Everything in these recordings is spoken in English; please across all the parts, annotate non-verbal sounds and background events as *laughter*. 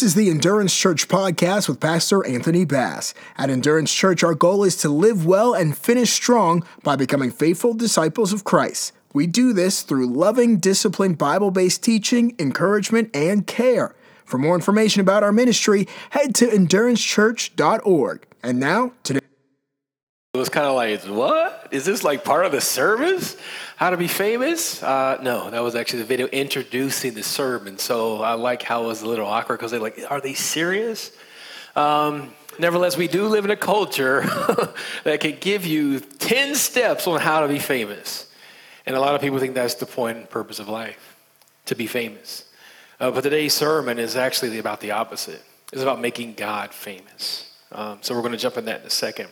This is the Endurance Church podcast with Pastor Anthony Bass. At Endurance Church, our goal is to live well and finish strong by becoming faithful disciples of Christ. We do this through loving, disciplined, Bible based teaching, encouragement, and care. For more information about our ministry, head to endurancechurch.org. And now, today. It was kind of like, what? Is this like part of the service? How to be famous? Uh, no, that was actually the video introducing the sermon. So I like how it was a little awkward because they're like, are they serious? Um, nevertheless, we do live in a culture *laughs* that can give you 10 steps on how to be famous. And a lot of people think that's the point and purpose of life, to be famous. Uh, but today's sermon is actually about the opposite. It's about making God famous. Um, so we're going to jump in that in a second.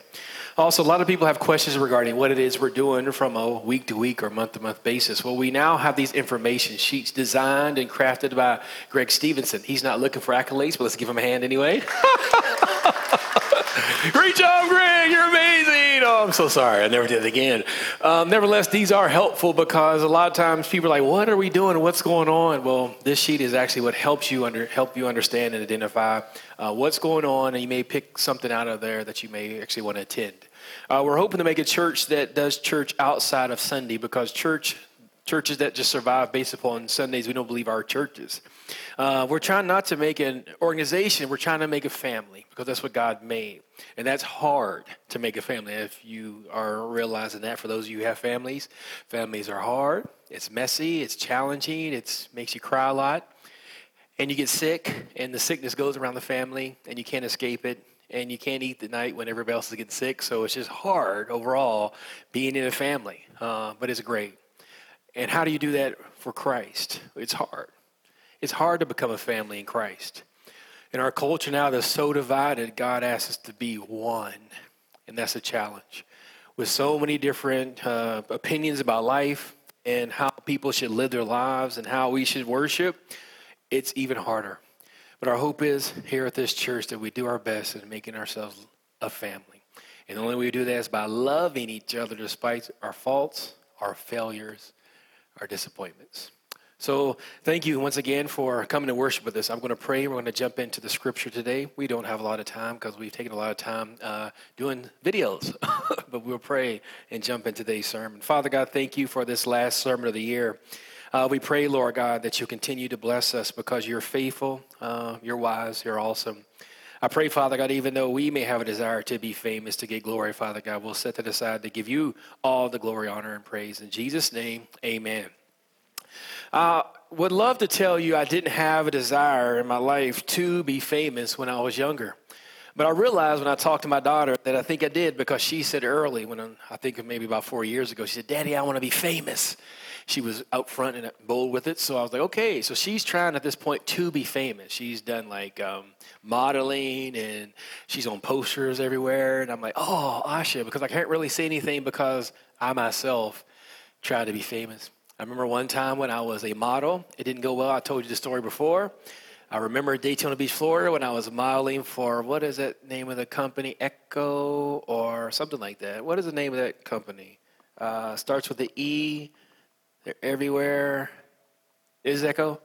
Also, a lot of people have questions regarding what it is we're doing from a week to week or month to month basis. Well, we now have these information sheets designed and crafted by Greg Stevenson. He's not looking for accolades, but let's give him a hand anyway. *laughs* Great job, Greg. You're amazing. Oh, I'm so sorry. I never did it again. Um, nevertheless, these are helpful because a lot of times people are like, "What are we doing? What's going on?" Well, this sheet is actually what helps you under help you understand and identify uh, what's going on, and you may pick something out of there that you may actually want to attend. Uh, we're hoping to make a church that does church outside of Sunday because church churches that just survive based upon Sundays, we don't believe are churches. Uh, we're trying not to make an organization, we're trying to make a family because that's what God made. And that's hard to make a family. If you are realizing that for those of you who have families, families are hard, it's messy, it's challenging, it makes you cry a lot. And you get sick, and the sickness goes around the family, and you can't escape it and you can't eat the night when everybody else is getting sick. So it's just hard overall being in a family, uh, but it's great. And how do you do that for Christ? It's hard. It's hard to become a family in Christ. In our culture now that's so divided, God asks us to be one, and that's a challenge. With so many different uh, opinions about life and how people should live their lives and how we should worship, it's even harder. But our hope is here at this church that we do our best in making ourselves a family. And the only way we do that is by loving each other despite our faults, our failures, our disappointments. So, thank you once again for coming to worship with us. I'm going to pray. We're going to jump into the scripture today. We don't have a lot of time because we've taken a lot of time uh, doing videos, *laughs* but we'll pray and jump into today's sermon. Father God, thank you for this last sermon of the year. Uh, we pray, Lord God, that you continue to bless us because you're faithful, uh, you're wise, you're awesome. I pray, Father God, even though we may have a desire to be famous, to get glory, Father God, we'll set that aside to give you all the glory, honor, and praise. In Jesus' name, amen. I would love to tell you I didn't have a desire in my life to be famous when I was younger. But I realized when I talked to my daughter that I think I did because she said early, when I think maybe about four years ago, she said, Daddy, I want to be famous. She was out front and bold with it. So I was like, okay. So she's trying at this point to be famous. She's done like um, modeling and she's on posters everywhere. And I'm like, oh, Asha, because I can't really say anything because I myself try to be famous. I remember one time when I was a model, it didn't go well. I told you the story before. I remember Daytona Beach, Florida, when I was modeling for what is that name of the company? Ecko or something like that. What is the name of that company? Uh, starts with the E. They're everywhere. Is Ecko?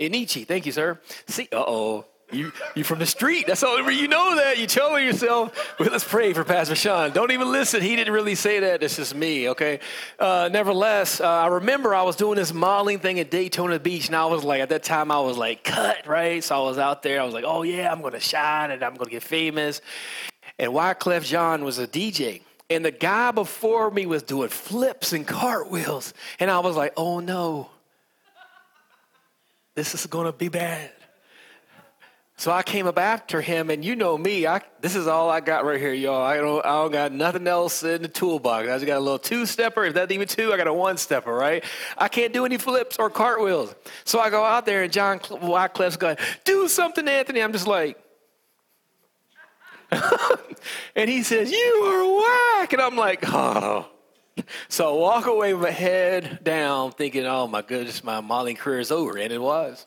Enichi. Thank you, sir. See, uh oh. You, you from the street. That's all. You know that. You tell yourself. Well, let's pray for Pastor Sean. Don't even listen. He didn't really say that. It's just me. Okay. Uh, nevertheless, uh, I remember I was doing this modeling thing at Daytona Beach, and I was like, at that time, I was like cut right. So I was out there. I was like, oh yeah, I'm gonna shine and I'm gonna get famous. And Wyclef Jean was a DJ. And the guy before me was doing flips and cartwheels. And I was like, oh no, this is gonna be bad. So I came up after him, and you know me, I, this is all I got right here, y'all. I don't, I don't got nothing else in the toolbox. I just got a little two stepper. If that's even two, I got a one stepper, right? I can't do any flips or cartwheels. So I go out there, and Jean Wyclef's going, Do something, Anthony. I'm just like, *laughs* and he says, You are whack. And I'm like, Oh. So I walk away with my head down, thinking, Oh my goodness, my modeling career is over. And it was.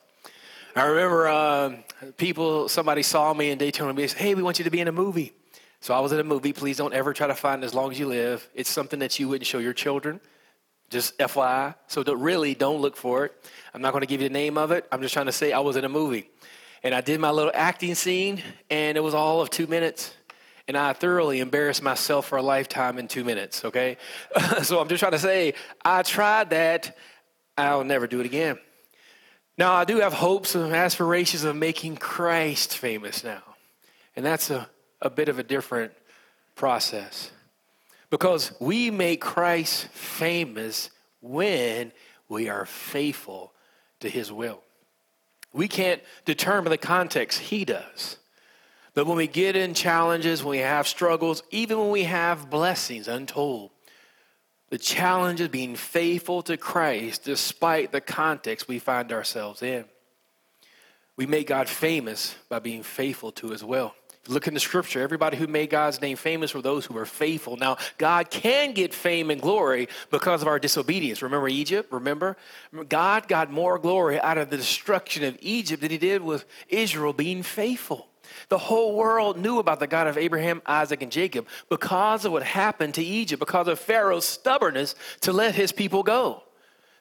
I remember uh, people, somebody saw me in Daytona Beach, hey, we want you to be in a movie. So I was in a movie. Please don't ever try to find as long as you live. It's something that you wouldn't show your children. Just FYI. So don't, really don't look for it. I'm not going to give you the name of it. I'm just trying to say I was in a movie. And I did my little acting scene, and it was all of two minutes. And I thoroughly embarrassed myself for a lifetime in two minutes, okay? *laughs* so I'm just trying to say I tried that. I'll never do it again. Now, I do have hopes and aspirations of making Christ famous now. And that's a, a bit of a different process. Because we make Christ famous when we are faithful to his will. We can't determine the context, he does. But when we get in challenges, when we have struggles, even when we have blessings untold, the challenge is being faithful to Christ despite the context we find ourselves in. We make God famous by being faithful to his will. Look in the scripture, everybody who made God's name famous were those who were faithful. Now, God can get fame and glory because of our disobedience. Remember Egypt? Remember? God got more glory out of the destruction of Egypt than he did with Israel being faithful. The whole world knew about the God of Abraham, Isaac, and Jacob because of what happened to Egypt, because of Pharaoh's stubbornness to let his people go.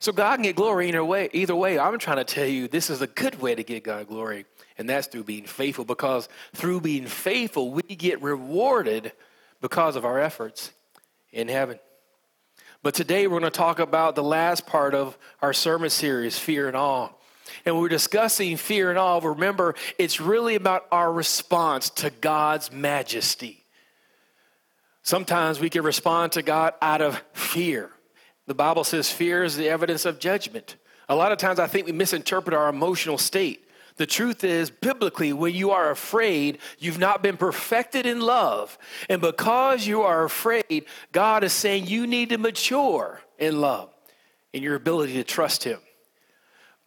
So God can get glory either way. Either way, I'm trying to tell you this is a good way to get God glory, and that's through being faithful. Because through being faithful, we get rewarded because of our efforts in heaven. But today we're going to talk about the last part of our sermon series, fear and awe and we're discussing fear and awe, remember, it's really about our response to God's majesty. Sometimes we can respond to God out of fear. The Bible says fear is the evidence of judgment. A lot of times I think we misinterpret our emotional state. The truth is, biblically, when you are afraid, you've not been perfected in love. And because you are afraid, God is saying you need to mature in love in your ability to trust Him.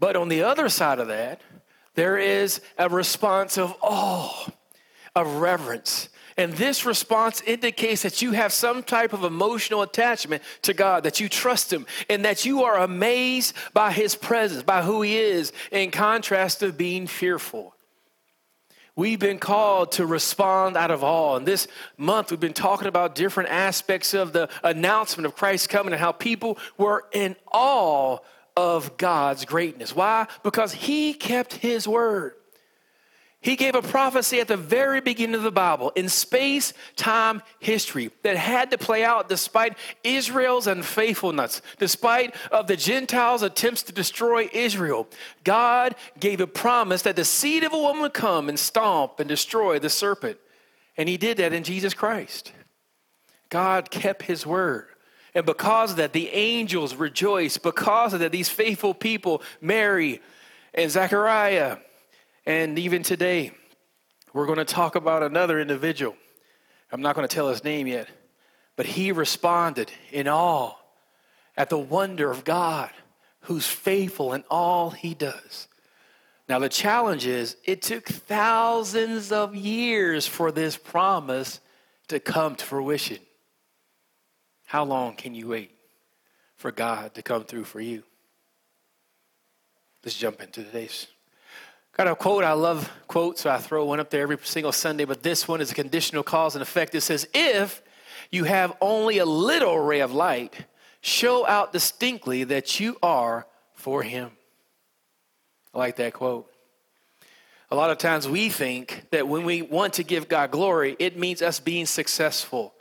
But on the other side of that, there is a response of awe, of reverence. And this response indicates that you have some type of emotional attachment to God, that you trust Him, and that you are amazed by His presence, by who He is, in contrast to being fearful. We've been called to respond out of awe. And this month, we've been talking about different aspects of the announcement of Christ coming and how people were in awe of God's greatness. Why? Because he kept his word. He gave a prophecy at the very beginning of the Bible in space time history that had to play out despite Israel's unfaithfulness, despite of the Gentiles' attempts to destroy Israel. God gave a promise that the seed of a woman would come and stomp and destroy the serpent. And he did that in Jesus Christ. God kept his word. And because of that, the angels rejoice. Because of that, these faithful people, Mary and Zechariah, and even today, we're going to talk about another individual. I'm not going to tell his name yet, but he responded in awe at the wonder of God, who's faithful in all he does. Now, the challenge is it took thousands of years for this promise to come to fruition. How long can you wait for God to come through for you? Let's jump into today's. Got a quote. I love quotes, so I throw one up there every single Sunday, but this one is a conditional cause and effect. It says, If you have only a little ray of light, show out distinctly that you are for Him. I like that quote. A lot of times we think that when we want to give God glory, it means us being successful.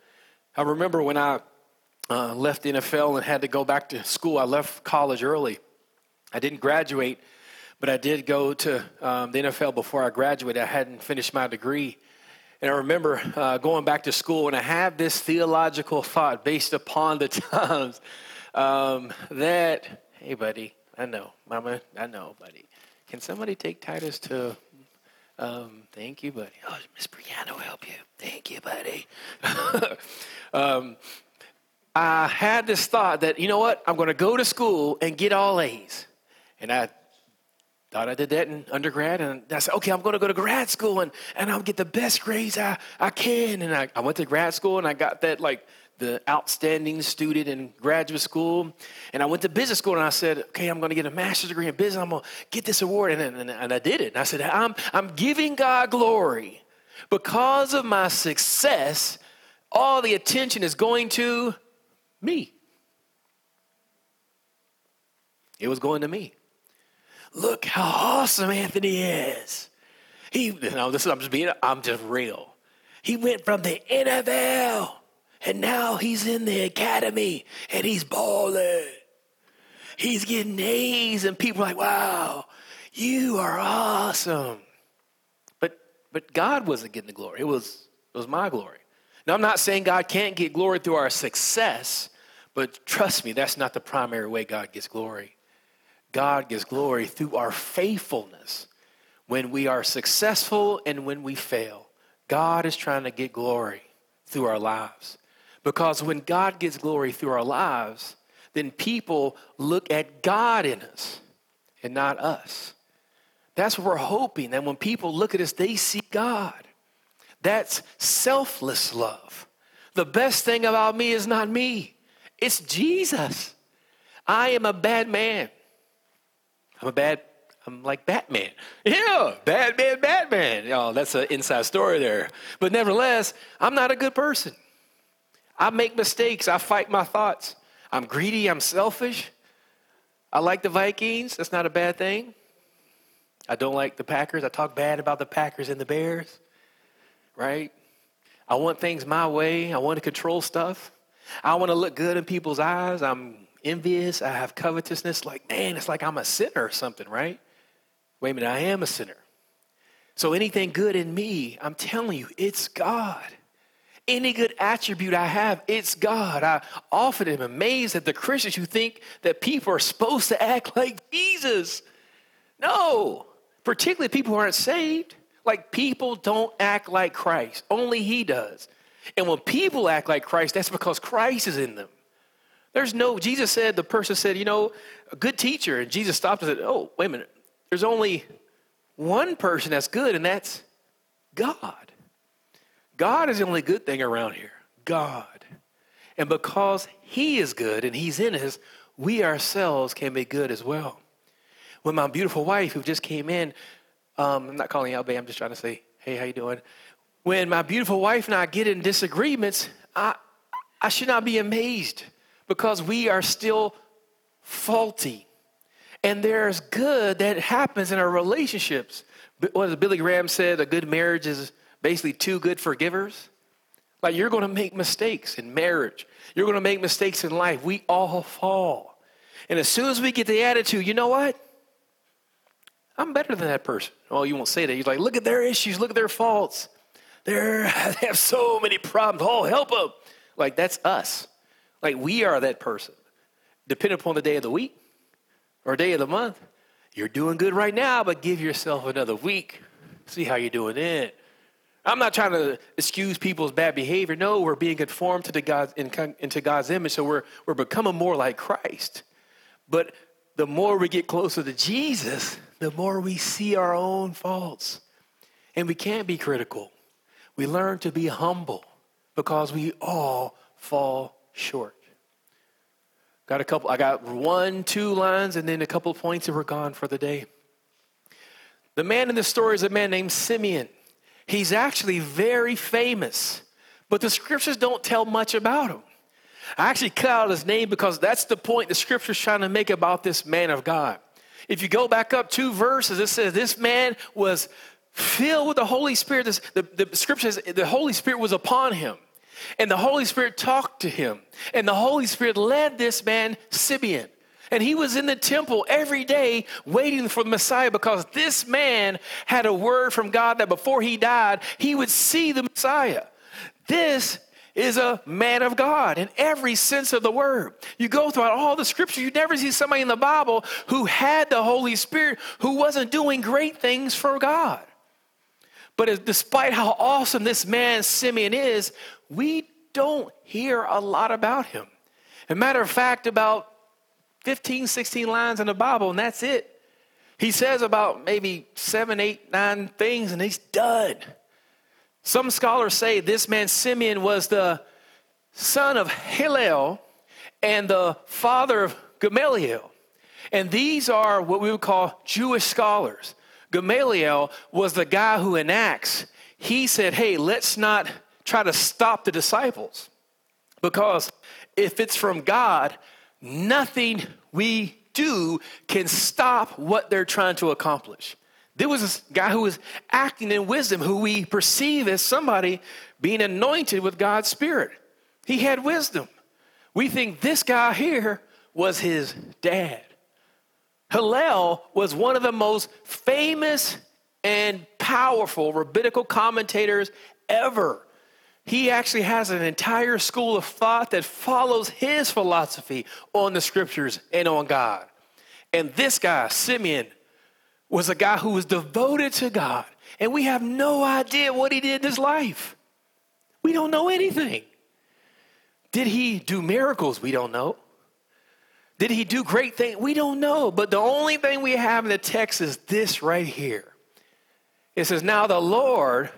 I remember when I uh, left NFL and had to go back to school, I left college early. I didn't graduate, but I did go to um, the NFL before I graduated. I hadn't finished my degree. And I remember uh, going back to school, and I have this theological thought based upon the *laughs* times um, that, hey, buddy, I know, mama, I know, buddy. Can somebody take Titus to um, thank you, buddy. Oh, Miss Brianna will help you. Thank you, buddy. *laughs* um, I had this thought that, you know what? I'm going to go to school and get all A's. And I thought I did that in undergrad. And I said, okay, I'm going to go to grad school and, and I'll get the best grades I, I can. And I, I went to grad school and I got that like the outstanding student in graduate school. And I went to business school and I said, okay, I'm going to get a master's degree in business. I'm going to get this award. And, and, and I did it. And I said, I'm, I'm giving God glory because of my success. All the attention is going to me. It was going to me. Look how awesome Anthony is. He, you know, this is, I'm just being, I'm just real. He went from the NFL and now he's in the academy and he's balling. He's getting A's and people are like, wow, you are awesome. But, but God wasn't getting the glory. It was, it was my glory. Now, I'm not saying God can't get glory through our success, but trust me, that's not the primary way God gets glory. God gets glory through our faithfulness. When we are successful and when we fail, God is trying to get glory through our lives. Because when God gets glory through our lives, then people look at God in us and not us. That's what we're hoping that when people look at us, they see God. That's selfless love. The best thing about me is not me, it's Jesus. I am a bad man. I'm a bad, I'm like Batman. Yeah, Batman, Batman. Oh, that's an inside story there. But nevertheless, I'm not a good person. I make mistakes. I fight my thoughts. I'm greedy. I'm selfish. I like the Vikings. That's not a bad thing. I don't like the Packers. I talk bad about the Packers and the Bears, right? I want things my way. I want to control stuff. I want to look good in people's eyes. I'm envious. I have covetousness. Like, man, it's like I'm a sinner or something, right? Wait a minute, I am a sinner. So anything good in me, I'm telling you, it's God. Any good attribute I have, it's God. I often am amazed at the Christians who think that people are supposed to act *laughs* like Jesus. No, particularly people who aren't saved. Like people don't act like Christ, only He does. And when people act like Christ, that's because Christ is in them. There's no, Jesus said, the person said, you know, a good teacher. And Jesus stopped and said, oh, wait a minute. There's only one person that's good, and that's God. God is the only good thing around here. God. And because He is good and He's in us, we ourselves can be good as well. When my beautiful wife, who just came in, um, I'm not calling out, babe, I'm just trying to say, hey, how you doing? When my beautiful wife and I get in disagreements, I, I should not be amazed because we are still faulty. And there's good that happens in our relationships. What as Billy Graham said, a good marriage is basically two good forgivers. Like you're going to make mistakes in marriage. You're going to make mistakes in life. We all fall. And as soon as we get the attitude, you know what? I'm better than that person. Oh, you won't say that. You're like, look at their issues, look at their faults. They're, *laughs* they have so many problems. Oh, help them. Like that's us. Like we are that person. Depending upon the day of the week or day of the month, you're doing good right now, but give yourself another week. See how you're doing then. I'm not trying to excuse people's bad behavior. No, we're being conformed to the God, into God's image, so we're, we're becoming more like Christ. But the more we get closer to Jesus, the more we see our own faults. And we can't be critical. We learn to be humble because we all fall short. Got a couple, I got one, two lines, and then a couple points, and we're gone for the day. The man in the story is a man named Simeon. He's actually very famous, but the scriptures don't tell much about him. I actually cut out his name because that's the point the scripture's trying to make about this man of God. If you go back up two verses, it says this man was filled with the Holy Spirit. This, the, the scripture says the Holy Spirit was upon him. And the Holy Spirit talked to him. And the Holy Spirit led this man, Simeon. And he was in the temple every day waiting for the Messiah because this man had a word from God that before he died, he would see the Messiah. This is a man of God in every sense of the word. You go throughout all the scripture, you never see somebody in the Bible who had the Holy Spirit who wasn't doing great things for God. But despite how awesome this man Simeon is, we don't hear a lot about him. As a matter of fact, about 15, 16 lines in the Bible, and that's it. He says about maybe seven, eight, nine things, and he's done. Some scholars say this man Simeon was the son of Hillel and the father of Gamaliel. And these are what we would call Jewish scholars. Gamaliel was the guy who in Acts, he said, hey, let's not try to stop the disciples because if it's from God, nothing we do can stop what they're trying to accomplish. There was this guy who was acting in wisdom, who we perceive as somebody being anointed with God's Spirit. He had wisdom. We think this guy here was his dad. Hillel was one of the most famous and powerful rabbinical commentators ever. He actually has an entire school of thought that follows his philosophy on the scriptures and on God. And this guy, Simeon, was a guy who was devoted to God. And we have no idea what he did in his life. We don't know anything. Did he do miracles? We don't know. Did he do great things? We don't know. But the only thing we have in the text is this right here. It says, Now the Lord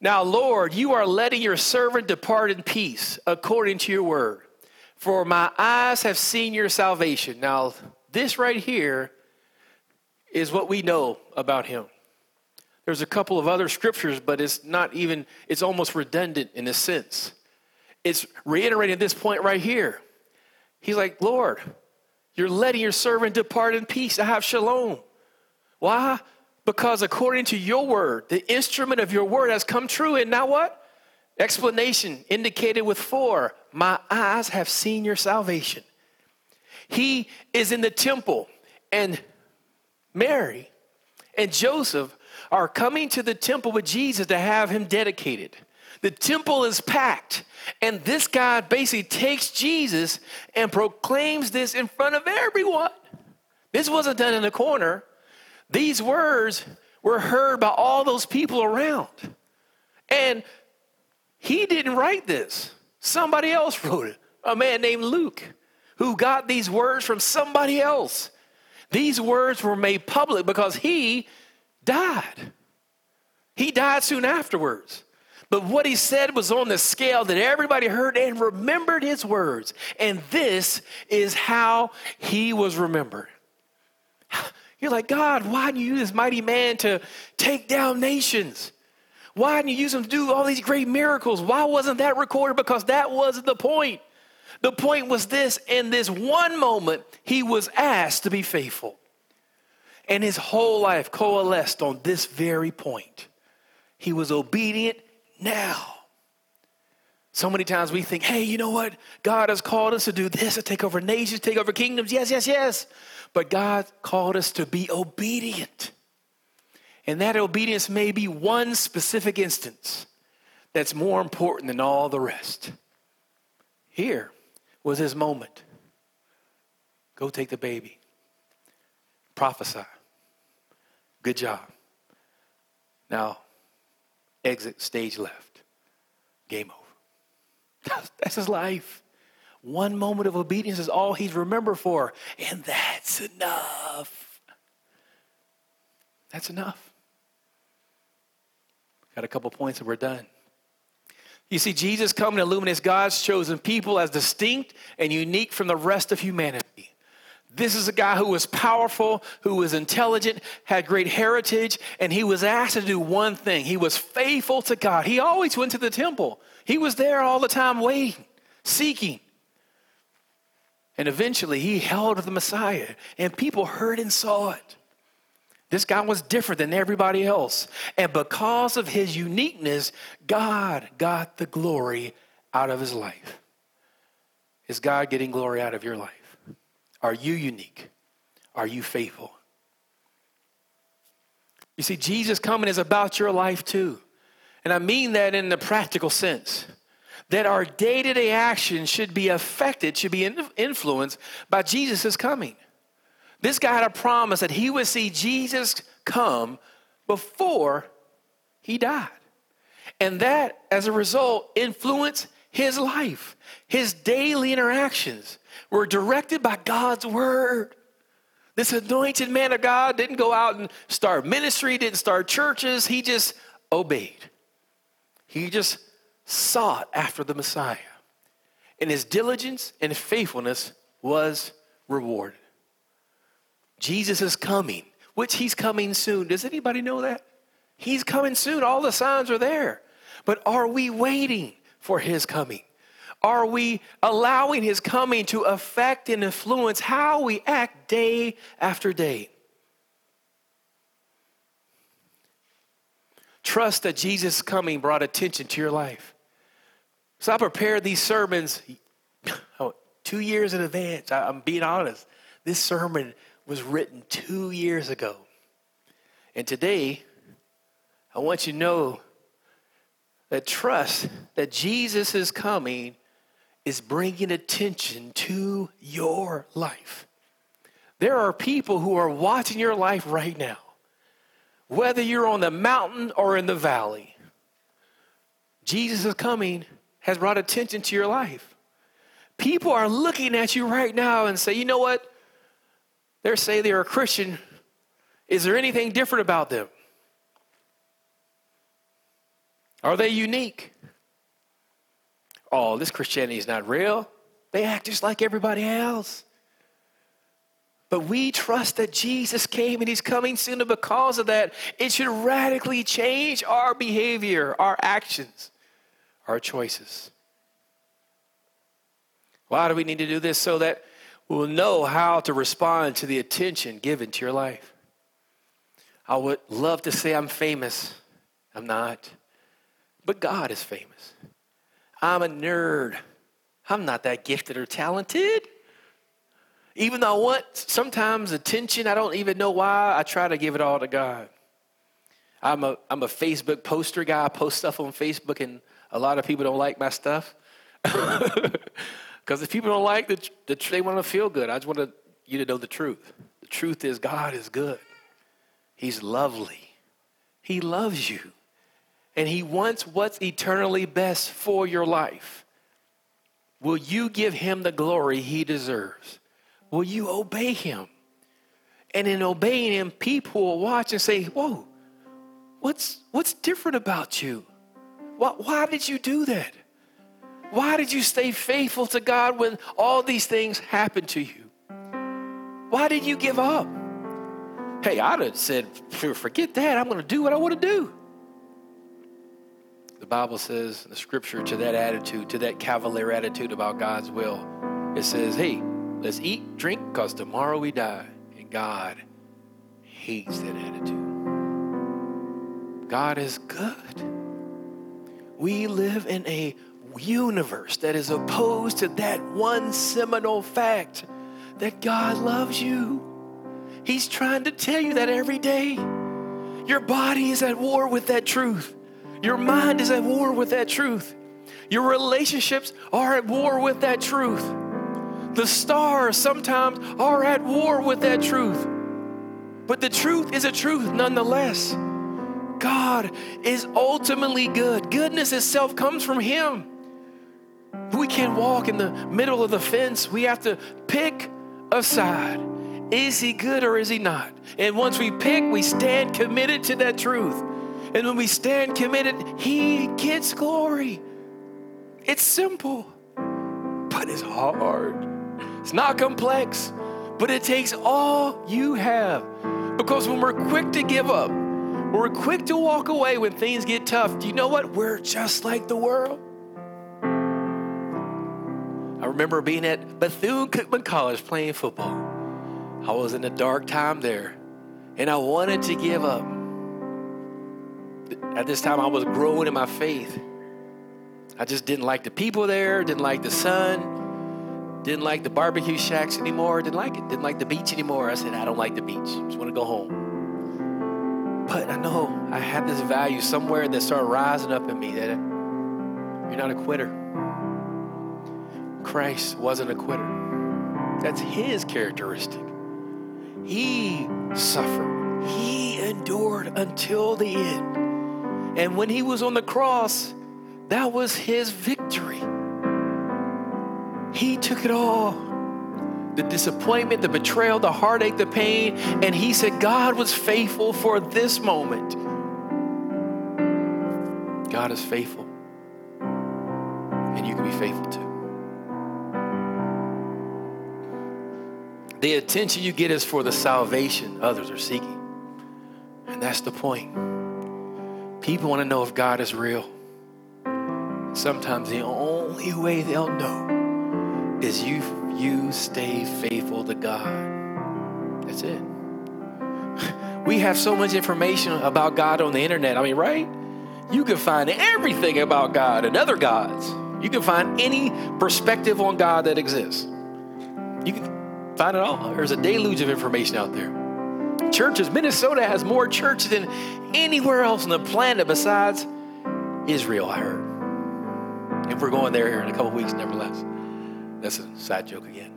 now, Lord, you are letting your servant depart in peace according to your word. For my eyes have seen your salvation. Now, this right here is what we know about him. There's a couple of other scriptures, but it's not even, it's almost redundant in a sense. It's reiterating this point right here. He's like, Lord, you're letting your servant depart in peace. I have shalom. Why? Because according to your word, the instrument of your word has come true. And now what? Explanation indicated with four My eyes have seen your salvation. He is in the temple, and Mary and Joseph are coming to the temple with Jesus to have him dedicated. The temple is packed, and this guy basically takes Jesus and proclaims this in front of everyone. This wasn't done in a corner. These words were heard by all those people around. And he didn't write this, somebody else *laughs* wrote it, a man named Luke, who got these words from somebody else. These words were made public because he died. He died soon afterwards. But what he said was on the scale that everybody heard and remembered his words. And this is how he was remembered. You're like, God, why didn't you use this mighty man to take down nations? Why didn't you use him to do all these great miracles? Why wasn't that recorded? Because that wasn't the point. The point was this in this one moment, he was asked to be faithful. And his whole life coalesced on this very point. He was obedient now. So many times we think, hey, you know what? God has called us to do this, to take over nations, take over kingdoms. Yes, yes, yes. But God called us to be obedient. And that obedience may be one specific instance that's more important than all the rest. Here was his moment. Go take the baby, prophesy. Good job. Now, exit stage left. Game over. *laughs* That's his life. One moment of obedience is all he's remembered for, and that's enough. That's enough. Got a couple points and we're done. You see, Jesus coming illuminates God's chosen people as distinct and unique from the rest of humanity. This is a guy who was powerful, who was intelligent, had great heritage, and he was asked to do one thing. He was faithful to God. He always went to the temple, he was there all the time waiting, seeking. And eventually he held the Messiah, and people heard and saw it. This guy was different than everybody else. And because of his uniqueness, God got the glory out of his life. Is God getting glory out of your life? Are you unique? Are you faithful? You see, Jesus coming is about your life too. And I mean that in the practical sense that our day to day actions should be affected, should be influenced by Jesus' coming. This guy had a promise that he would see Jesus come before he died. And that, as a result, influenced his life. His daily interactions were directed by God's word. This anointed man of God didn't go out and start ministry, didn't start churches. He just obeyed. He just sought after the Messiah. And his diligence and faithfulness was rewarded. Jesus is coming, which he's coming soon. Does anybody know that? He's coming soon. All the signs are there. But are we waiting for his coming? Are we allowing his coming to affect and influence how we act day after day? Trust that Jesus' coming brought attention to your life. So I prepared these sermons *laughs* oh, two years in advance. I, I'm being honest. This sermon was written two years ago. And today, I want you to know that trust that Jesus is coming is bringing attention to your life. There are people who are watching your life right now, whether you're on the mountain or in the valley. Jesus is coming has brought attention to your life. People are looking at you right now and say, you know what? They say they're a Christian. Is there anything different about them? Are they unique? Oh, this Christianity is not real. They act just like everybody else. But we trust that Jesus came and he's coming soon, and because of that, it should radically change our behavior, our actions our choices. Why do we need to do this? So that we'll know how to respond to the attention given to your life. I would love to say I'm famous. I'm not. But God is famous. I'm a nerd. I'm not that gifted or talented. Even though I want sometimes attention, I don't even know why, I try to give it all to God. I'm a, I'm a Facebook poster guy. I post stuff on Facebook and a lot of people don't like my stuff. *laughs* Because if people don't like the, the they want to feel good. I just want you to know the truth. The truth is God is good. He's lovely. He loves you. And he wants what's eternally best for your life. Will you give him the glory he deserves? Will you obey him? And in obeying him, people will watch and say, Whoa, what's, what's different about you? Why, did you do that? Why did you stay faithful to God when all these things happened to you? Why did you give up? Hey, I'd have said, forget that. I'm going to do what I want to do. The Bible says, the scripture to that attitude, to that cavalier attitude about God's will, it says, hey, let's eat, drink, because tomorrow we die. And God hates that attitude. God is good. We live in a universe that is opposed to that one seminal fact that God loves you. He's trying to tell you that every day. Your body is at war with that truth. Your mind is at war with that truth. Your relationships are at war with that truth. The stars sometimes are at war with that truth. But the truth is a truth nonetheless. God is ultimately good. Goodness itself comes from Him. We can't walk in the middle of the fence. We have to pick a side. Is He good or is He not? And once we pick, we stand committed to that truth. And when we stand committed, He gets glory. It's simple, but it's hard. It's not complex, but it takes all you have. Because when we're quick to give up, we're quick to walk away when things get tough. Do you know what? We're just like the world. I remember being at Bethune Cookman College playing football. I was in a dark time there. And I wanted to give up. At this time, I was growing in my faith. I just didn't like the people there, didn't like the sun, didn't like the barbecue shacks anymore, didn't like it, didn't like the beach anymore. I said, I don't like the beach, just want to go home. But I know I had this value somewhere that started rising up in me that you're not a quitter. Christ wasn't a quitter. That's his characteristic. He suffered, he endured until the end. And when he was on the cross, that was his victory. He took it all the disappointment, the betrayal, the heartache, the pain. And he said, God was faithful for this moment. God is faithful. And you can be faithful too. The attention you get is for the salvation others are seeking. And that's the point. People want to know if God is real. Sometimes the only way they'll know is you you stay faithful to God. That's it. We have so much information about God on the internet. I mean, right? You can find everything about God and other gods. You can find any perspective on God that exists. You can find it all. There's a deluge of information out there. Churches, Minnesota has more churches than anywhere else on the planet besides Israel, I heard. If we're going there here in a couple weeks, nevertheless. That's a side joke again.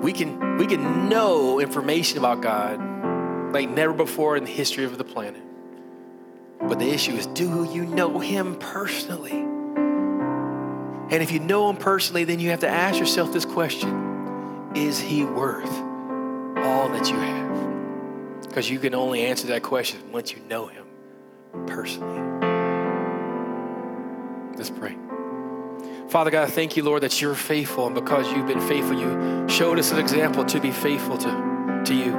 We can we can know information about God like never before in the history of the planet. But the issue is do you know him personally? And if you know him personally, then you have to ask yourself this question Is he worth all that you have? Because you can only answer that question once you know him personally. Let's pray. Father God, thank you, Lord, that you're faithful. And because you've been faithful, you showed us an example to be faithful to, to you.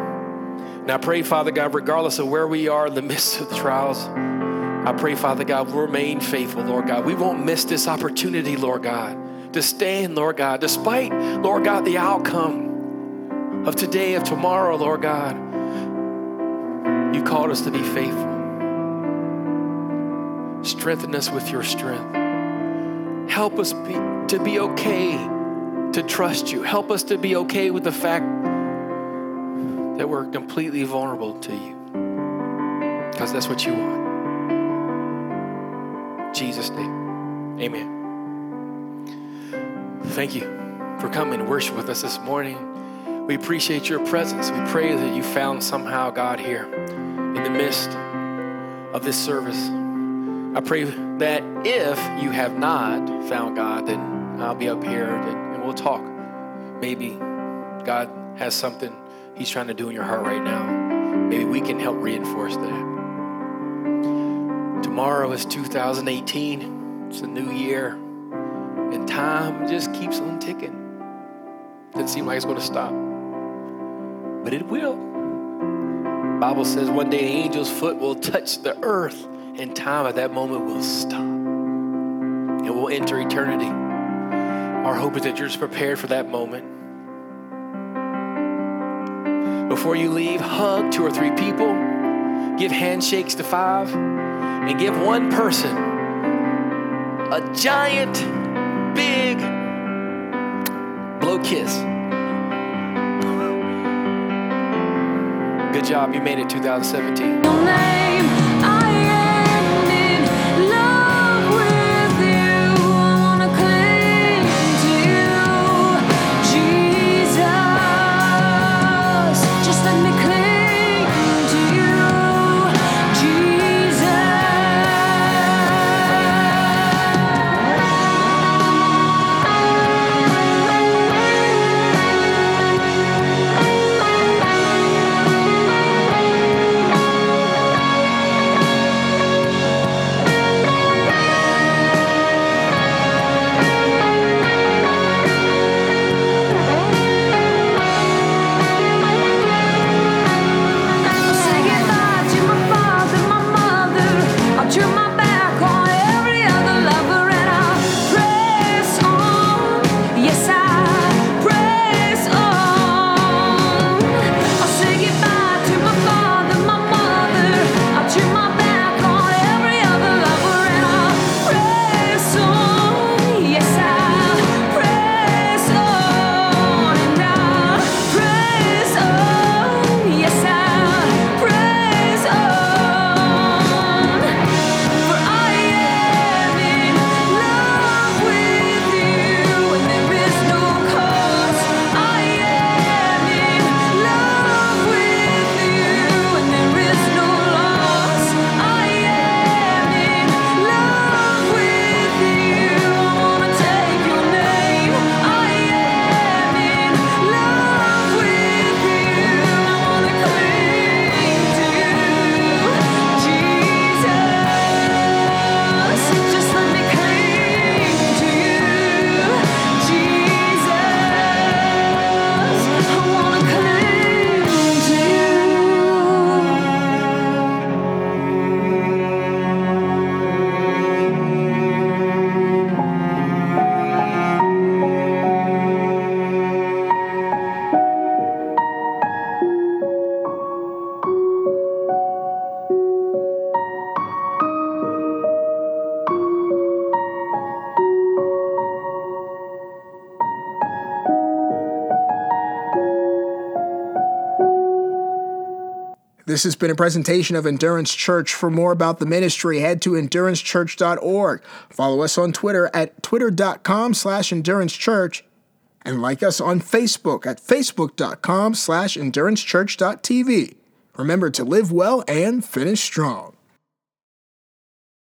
Now, I pray, Father God, regardless of where we are in the midst of the trials, I pray, Father God, we'll remain faithful, Lord God. We won't miss this opportunity, Lord God, to stand, Lord God, despite, Lord God, the outcome of today, of tomorrow, Lord God. You called us to be faithful. Strengthen us with your strength. Help us be, to be okay to trust you. Help us to be okay with the fact that we're completely vulnerable to you. Because that's what you want. Jesus' name, amen. Thank you for coming to worship with us this morning. We appreciate your presence. We pray that you found somehow God here in the midst of this service. I pray that if you have not found God, then I'll be up here and we'll talk. Maybe God has something He's trying to do in your heart right now. Maybe we can help reinforce that. Tomorrow is 2018, it's a new year, and time just keeps on ticking. Doesn't seem like it's going to stop, but it will. Bible says one day an angel's foot will touch the earth and time at that moment will stop. and we'll enter eternity. Our hope is that you're just prepared for that moment. Before you leave, hug two or three people, give handshakes to five, and give one person a giant, big blow kiss. Good job, you made it 2017. This has been a presentation of Endurance Church. For more about the ministry, head to endurancechurch.org. Follow us on Twitter at twitter.com slash endurancechurch and like us on Facebook at facebook.com slash endurancechurch.tv. Remember to live well and finish strong.